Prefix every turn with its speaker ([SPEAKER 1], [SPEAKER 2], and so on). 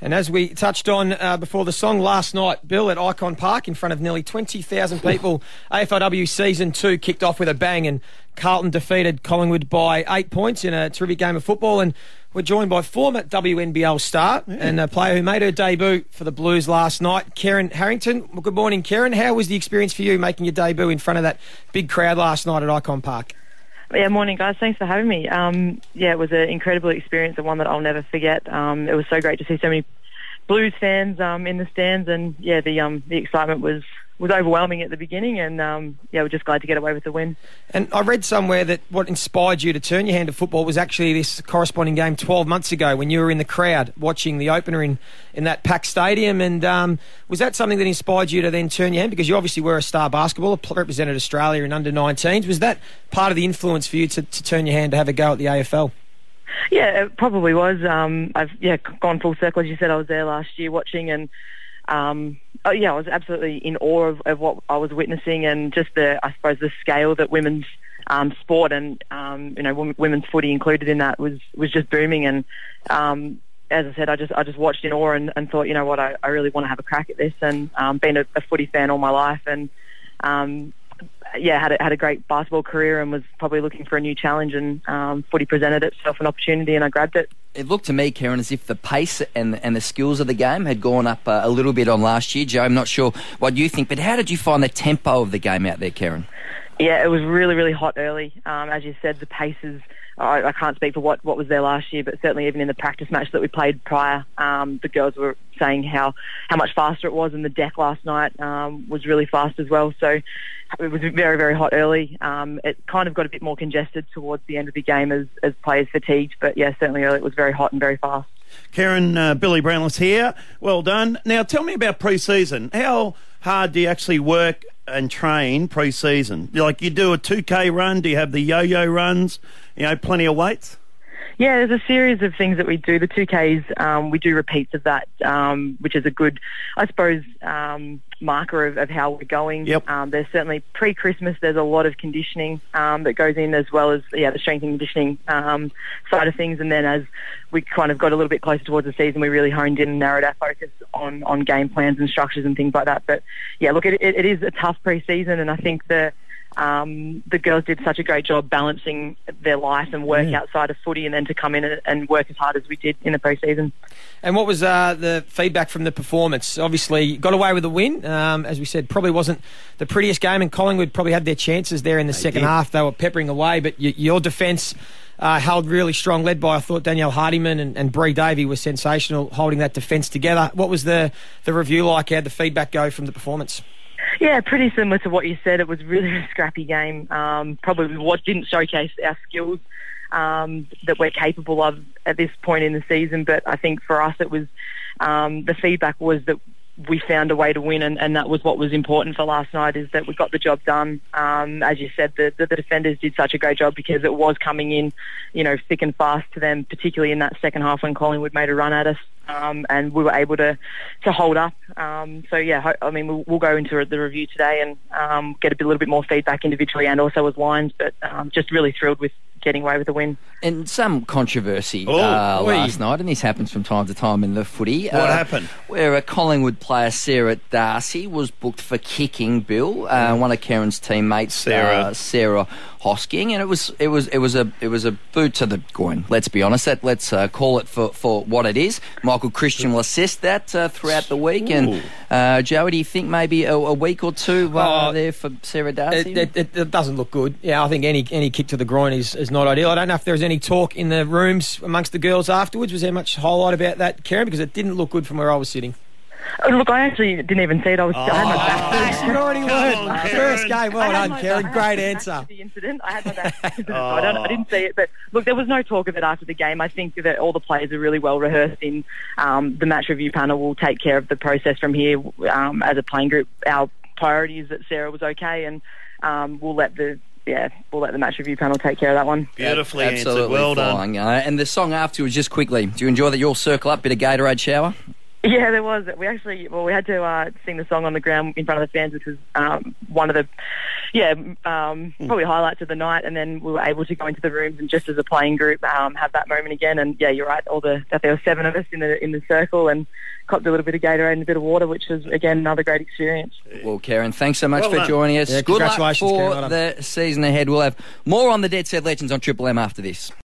[SPEAKER 1] And as we touched on uh, before the song last night, Bill at Ikon Park in front of nearly 20,000 people, AFLW season two kicked off with a bang and Carlton defeated Collingwood by eight points in a terrific game of football. And we're joined by former WNBL star yeah. and a player who made her debut for the Blues last night, Kerryn Harrington. Well, good morning, Kerryn. How was the experience for you making your debut in front of that big crowd last night at Ikon Park?
[SPEAKER 2] Yeah, morning, guys. Thanks for having me. Um, yeah, it was an incredible experience and one that I'll never forget. Um, it was so great to see so many Blues fans um, in the stands, and yeah, the um, the excitement was was overwhelming at the beginning, and um, yeah, we're just glad to get away with the win.
[SPEAKER 1] And I read somewhere that what inspired you to turn your hand to football was actually this corresponding game 12 months ago when you were in the crowd watching the opener in, in that packed stadium. And um, was that something that inspired you to then turn your hand? Because you obviously were a star basketballer, represented Australia in under 19s. Was that part of the influence for you to, to turn your hand to have a go at the AFL?
[SPEAKER 2] Yeah, it probably was. Um, I've yeah gone full circle as you said. I was there last year watching, and um, oh, yeah, I was absolutely in awe of, of, what I was witnessing and just the, I suppose, the scale that women's um, sport and um, you know women's footy included in that was was just booming. And um, as I said, I just I just watched in awe and, and thought, you know what, I, I really want to have a crack at this. And um, been a, a footy fan all my life, and um, yeah, had a, had a great basketball career and was probably looking for a new challenge. And footy presented itself an opportunity, and I grabbed it.
[SPEAKER 3] It looked to me, Kerryn, as if the pace and and the skills of the game had gone up uh, a little bit on last year. Joe, I'm not sure what you think, but how did you find the tempo of the game out there, Kerryn?
[SPEAKER 2] Yeah, it was really, really hot early. Um, as you said, the paces. I, I, can't speak for what, what was there last year, but certainly even in the practice match that we played prior, um, the girls were saying how, how much faster it was, and the deck last night um, was really fast as well. So it was very, very hot early. Um, it kind of got a bit more congested towards the end of the game as, as players fatigued, but yeah, certainly early it was very hot and very fast.
[SPEAKER 4] Kerryn, uh, Billy Brownless here. Well done. Now tell me about pre-season. How hard do you actually work and train pre-season? Like you do a 2K run, do you have the yo-yo runs, you know, plenty of weights?
[SPEAKER 2] Yeah, there's a series of things that we do. The 2Ks, um, we do repeats of that, um, which is a good, I suppose, um, marker of, of, how we're going.
[SPEAKER 4] Yep.
[SPEAKER 2] Um, there's certainly pre-Christmas, there's a lot of conditioning um, that goes in as well as, yeah, the strength and conditioning um, side of things. And then as we kind of got a little bit closer towards the season, we really honed in and narrowed our focus on, on game plans and structures and things like that. But yeah, look, it, it, it is a tough pre-season and I think the, um, the girls did such a great job balancing their life and work yeah. outside of footy, and then to come in and work as hard as we did in the preseason.
[SPEAKER 1] And what was uh, the feedback from the performance? Obviously, got away with a win. Um, as we said, probably wasn't the prettiest game, and Collingwood probably had their chances there in the they second did. half. They were peppering away, but y- your defence. Uh, held really strong, led by I thought Danielle Hardiman and, and Bree Davey was sensational, holding that defence together. What was the the review like? How the feedback go from the performance?
[SPEAKER 2] Yeah, pretty similar to what you said. It was really a scrappy game. Um, probably what didn't showcase our skills um, that we're capable of at this point in the season. But I think for us, it was um, the feedback was that we found a way to win, and, and, that was what was important for last night. Is that we got the job done. Um, as you said, the, the, the, defenders did such a great job because it was coming in, you know, thick and fast to them, particularly in that second half when Collingwood made a run at us, um, and we were able to to hold up. Um, so yeah, I mean, we'll, we'll, go into the review today and um, get a, bit, a little bit more feedback individually and also as lines, but um, just really thrilled with getting away with the win.
[SPEAKER 3] And some controversy oh, uh, last night, and this happens from time to time in the footy.
[SPEAKER 4] What uh, happened?
[SPEAKER 3] Where a Collingwood player, Sarah D'Arcy, was booked for kicking Bill, uh, one of Kerryn's teammates, Sarah, uh, Sarah Hosking, and it was it was it was a it was a boot to the groin. Let's be honest. That let's uh, call it for, for what it is. Michael Christian will assess that uh, throughout the week. And Joey, do you think maybe a, a week or two oh, there for Sarah D'Arcy?
[SPEAKER 1] It, it, it, doesn't look good. Yeah, I think any any kick to the groin is, is not ideal. I don't know if there was any talk in the rooms amongst the girls afterwards. Was there much highlight about that, Kerryn? Because it didn't look good from where I was sitting.
[SPEAKER 2] Oh, look, I actually didn't even see it. I was. Oh, I had my back.
[SPEAKER 1] You already learned. First game, well done, Kerryn. Great answer.
[SPEAKER 2] The incident. I had my back. oh. so I, don't, I didn't see it, but look, there was no talk of it after the game. I think that all the players are really well rehearsed. In um, the match review panel will take care of the process from here um, as a playing group. Our priority is that Sarah was okay, and um, we'll let the yeah, we'll let the match review panel take care of that one.
[SPEAKER 4] Beautifully Absolutely answered. Well
[SPEAKER 3] flying, done. Uh, and the song afterwards, just quickly, do you enjoy that? You'll circle up, bit of Gatorade shower?
[SPEAKER 2] Yeah, there was. We actually, well, we had to uh, sing the song on the ground in front of the fans, which was um, one of the, yeah, um, probably highlights of the night. And then we were able to go into the rooms and just as a playing group um, have that moment again. And yeah, you're right. All the that there were seven of us in the in the circle and copped a little bit of Gatorade and a bit of water, which was again another great experience.
[SPEAKER 3] Well, Kerryn, thanks so much
[SPEAKER 4] Well
[SPEAKER 3] for
[SPEAKER 4] done.
[SPEAKER 3] joining us.
[SPEAKER 1] Yeah,
[SPEAKER 3] Good luck
[SPEAKER 1] congratulations,
[SPEAKER 3] for
[SPEAKER 1] Kerryn. Well
[SPEAKER 3] the season ahead. We'll have more on the Dead Set Legends on Triple M after this.